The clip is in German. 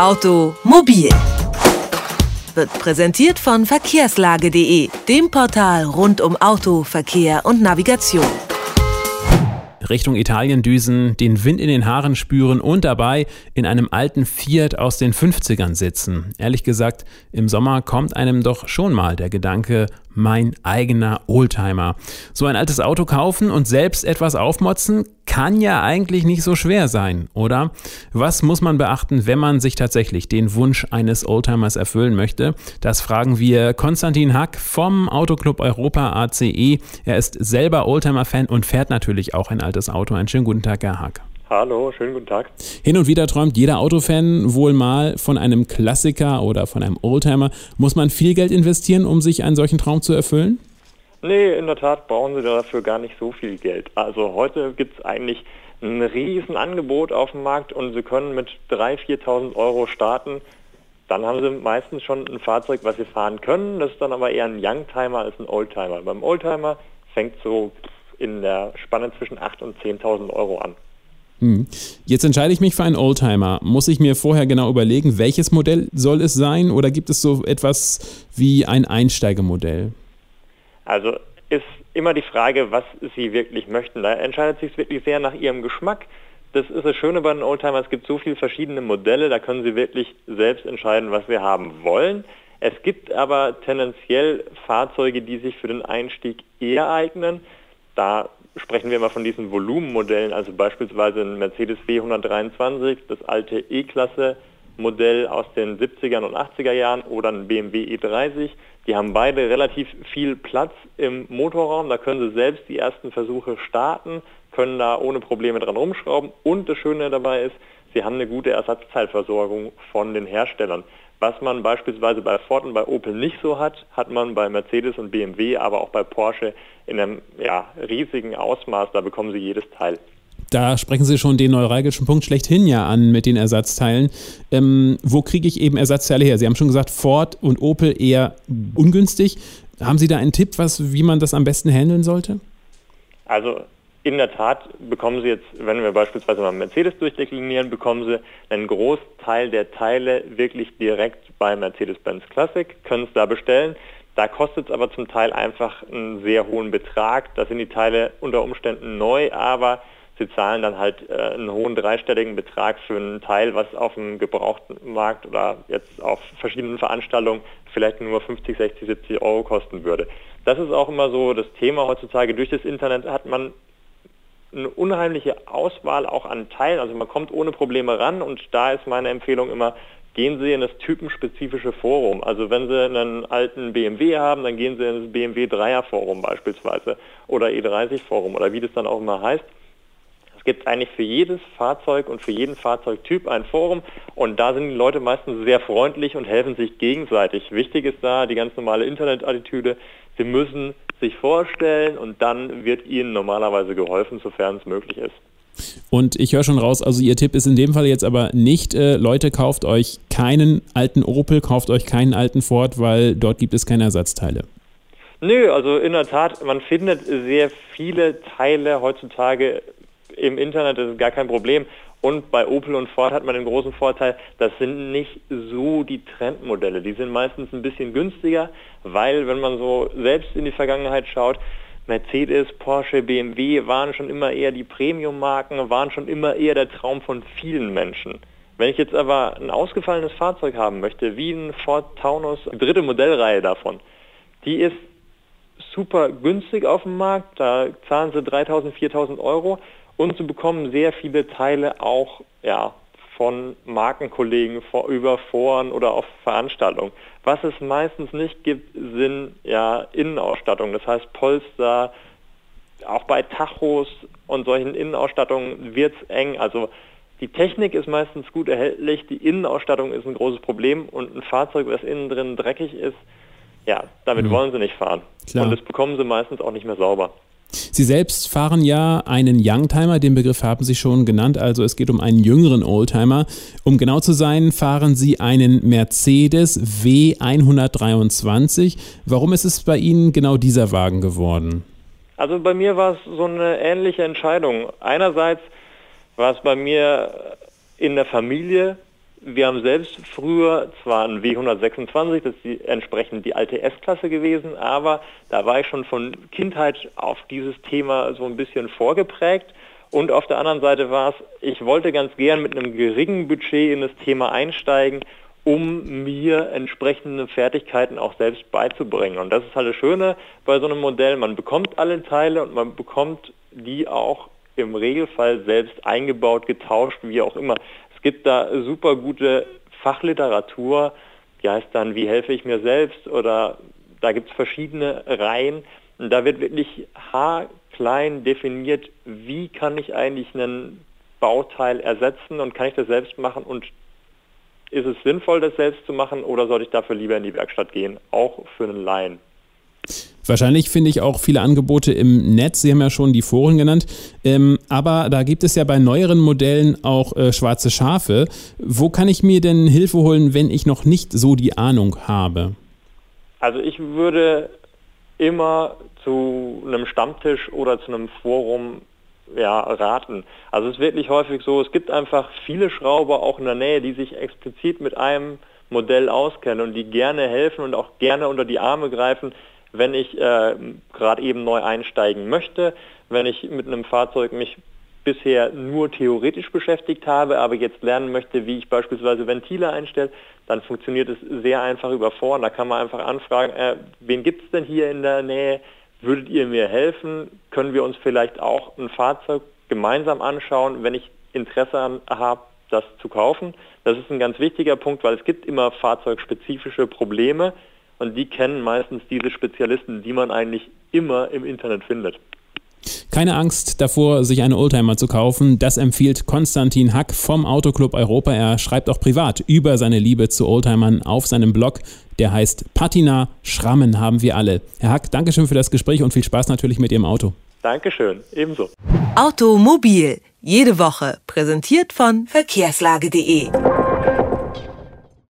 Automobil wird präsentiert von verkehrslage.de, dem Portal rund um Auto, Verkehr und Navigation. Richtung Italien düsen, den Wind in den Haaren spüren und dabei in einem alten Fiat aus den 50ern sitzen. Ehrlich gesagt, im Sommer kommt einem doch schon mal der Gedanke, mein eigener Oldtimer. So ein altes Auto kaufen und selbst etwas aufmotzen kann ja eigentlich nicht so schwer sein, oder? Was muss man beachten, wenn man sich tatsächlich den Wunsch eines Oldtimers erfüllen möchte? Das fragen wir Konstantin Hack vom Autoclub Europa ACE. Er ist selber Oldtimer-Fan und fährt natürlich auch ein altes Auto. Einen schönen guten Tag, Herr Hack. Hallo, schönen guten Tag. Hin und wieder träumt jeder Autofan wohl mal von einem Klassiker oder von einem Oldtimer. Muss man viel Geld investieren, um sich einen solchen Traum zu erfüllen? Nee, in der Tat brauchen Sie dafür gar nicht so viel Geld. Also heute gibt es eigentlich ein riesen Angebot auf dem Markt und Sie können mit 3.000, 4.000 Euro starten. Dann haben Sie meistens schon ein Fahrzeug, was Sie fahren können. Das ist dann aber eher ein Youngtimer als ein Oldtimer. Beim Oldtimer fängt so in der Spanne zwischen 8.000 und 10.000 Euro an. Hm. Jetzt entscheide ich mich für einen Oldtimer. Muss ich mir vorher genau überlegen, welches Modell soll es sein oder gibt es so etwas wie ein Einsteigemodell? Also ist immer die Frage, was Sie wirklich möchten. Da entscheidet sich wirklich sehr nach Ihrem Geschmack. Das ist das Schöne bei den Oldtimer, es gibt so viele verschiedene Modelle, da können Sie wirklich selbst entscheiden, was Sie haben wollen. Es gibt aber tendenziell Fahrzeuge, die sich für den Einstieg eher eignen. Da sprechen wir immer von diesen Volumenmodellen, also beispielsweise ein Mercedes W123, das alte E-Klasse Modell aus den 70er und 80er Jahren oder ein BMW E30. Die haben beide relativ viel Platz im Motorraum, da können Sie selbst die ersten Versuche starten, können da ohne Probleme dran rumschrauben und das Schöne dabei ist, Sie haben eine gute Ersatzteilversorgung von den Herstellern. Was man beispielsweise bei Ford und bei Opel nicht so hat, hat man bei Mercedes und BMW, aber auch bei Porsche in einem ja, riesigen Ausmaß. Da bekommen Sie jedes Teil. Da sprechen Sie schon den neuralgischen Punkt schlechthin ja an mit den Ersatzteilen. Ähm, wo kriege ich eben Ersatzteile her? Sie haben schon gesagt, Ford und Opel eher ungünstig. Haben Sie da einen Tipp, was, wie man das am besten handeln sollte? Also in der Tat bekommen Sie jetzt, wenn wir beispielsweise mal Mercedes durchdeklinieren, bekommen Sie einen Großteil der Teile wirklich direkt bei Mercedes-Benz Classic, können es da bestellen. Da kostet es aber zum Teil einfach einen sehr hohen Betrag. Da sind die Teile unter Umständen neu, aber Sie zahlen dann halt äh, einen hohen dreistelligen Betrag für einen Teil, was auf dem gebrauchten Markt oder jetzt auf verschiedenen Veranstaltungen vielleicht nur 50, 60, 70 Euro kosten würde. Das ist auch immer so das Thema heutzutage. Durch das Internet hat man eine unheimliche Auswahl auch an Teilen. Also man kommt ohne Probleme ran und da ist meine Empfehlung immer, gehen Sie in das typenspezifische Forum. Also wenn Sie einen alten BMW haben, dann gehen Sie in das BMW 3er Forum beispielsweise oder E30 Forum oder wie das dann auch immer heißt. Es gibt eigentlich für jedes Fahrzeug und für jeden Fahrzeugtyp ein Forum und da sind die Leute meistens sehr freundlich und helfen sich gegenseitig. Wichtig ist da die ganz normale Internetattitüde. Sie müssen sich vorstellen und dann wird ihnen normalerweise geholfen, sofern es möglich ist. Und ich höre schon raus, also Ihr Tipp ist in dem Fall jetzt aber nicht, äh, Leute, kauft euch keinen alten Opel, kauft euch keinen alten Ford, weil dort gibt es keine Ersatzteile. Nö, also in der Tat, man findet sehr viele Teile heutzutage im Internet, das ist gar kein Problem. Und bei Opel und Ford hat man den großen Vorteil, das sind nicht so die Trendmodelle. Die sind meistens ein bisschen günstiger, weil wenn man so selbst in die Vergangenheit schaut, Mercedes, Porsche, BMW waren schon immer eher die Premium-Marken, waren schon immer eher der Traum von vielen Menschen. Wenn ich jetzt aber ein ausgefallenes Fahrzeug haben möchte, wie ein Ford Taunus, die dritte Modellreihe davon, die ist super günstig auf dem Markt, da zahlen sie 3.000, 4.000 Euro und sie bekommen sehr viele Teile auch ja, von Markenkollegen vor, über Foren oder auf Veranstaltungen. Was es meistens nicht gibt, sind ja Innenausstattungen, das heißt Polster, auch bei Tachos und solchen Innenausstattungen wird es eng. Also die Technik ist meistens gut erhältlich, die Innenausstattung ist ein großes Problem und ein Fahrzeug, das innen drin dreckig ist, ja, damit mhm. wollen sie nicht fahren. Klar. Und das bekommen sie meistens auch nicht mehr sauber. Sie selbst fahren ja einen Youngtimer, den Begriff haben Sie schon genannt, also es geht um einen jüngeren Oldtimer. Um genau zu sein, fahren Sie einen Mercedes W123. Warum ist es bei Ihnen genau dieser Wagen geworden? Also bei mir war es so eine ähnliche Entscheidung. Einerseits war es bei mir in der Familie Wir haben selbst früher zwar ein W126, das ist die, entsprechend die alte S-Klasse gewesen, aber da war ich schon von Kindheit auf dieses Thema so ein bisschen vorgeprägt. Und auf der anderen Seite war es, ich wollte ganz gern mit einem geringen Budget in das Thema einsteigen, um mir entsprechende Fertigkeiten auch selbst beizubringen. Und das ist halt das Schöne bei so einem Modell, man bekommt alle Teile und man bekommt die auch im Regelfall selbst eingebaut, getauscht, wie auch immer. Es gibt da super gute Fachliteratur, die heißt dann, wie helfe ich mir selbst oder da gibt es verschiedene Reihen. Und da wird wirklich haarklein definiert, wie kann ich eigentlich einen Bauteil ersetzen und kann ich das selbst machen und ist es sinnvoll, das selbst zu machen oder sollte ich dafür lieber in die Werkstatt gehen, auch für einen Laien? Wahrscheinlich finde ich auch viele Angebote im Netz. Sie haben ja schon die Foren genannt. Ähm, aber da gibt es ja bei neueren Modellen auch äh, schwarze Schafe. Wo kann ich mir denn Hilfe holen, wenn ich noch nicht so die Ahnung habe? Also ich würde immer zu einem Stammtisch oder zu einem Forum ja, raten. Also es ist wirklich häufig so, es gibt einfach viele Schrauber auch in der Nähe, die sich explizit mit einem Modell auskennen und die gerne helfen und auch gerne unter die Arme greifen, wenn ich äh, gerade eben neu einsteigen möchte, wenn ich mit einem Fahrzeug mich bisher nur theoretisch beschäftigt habe, aber jetzt lernen möchte, wie ich beispielsweise Ventile einstelle, dann funktioniert es sehr einfach über Foren. Da kann man einfach anfragen, äh, wen gibt es denn hier in der Nähe? Würdet ihr mir helfen? Können wir uns vielleicht auch ein Fahrzeug gemeinsam anschauen, wenn ich Interesse habe, das zu kaufen? Das ist ein ganz wichtiger Punkt, weil es gibt immer fahrzeugspezifische Probleme, und die kennen meistens diese Spezialisten, die man eigentlich immer im Internet findet. Keine Angst davor, sich eine Oldtimer zu kaufen. Das empfiehlt Konstantin Hack vom Autoclub Europa. Er schreibt auch privat über seine Liebe zu Oldtimern auf seinem Blog. Der heißt Patina. Schrammen haben wir alle. Herr Hack, Dankeschön für das Gespräch und viel Spaß natürlich mit Ihrem Auto. Dankeschön, ebenso. Automobil. Jede Woche. Präsentiert von verkehrslage.de.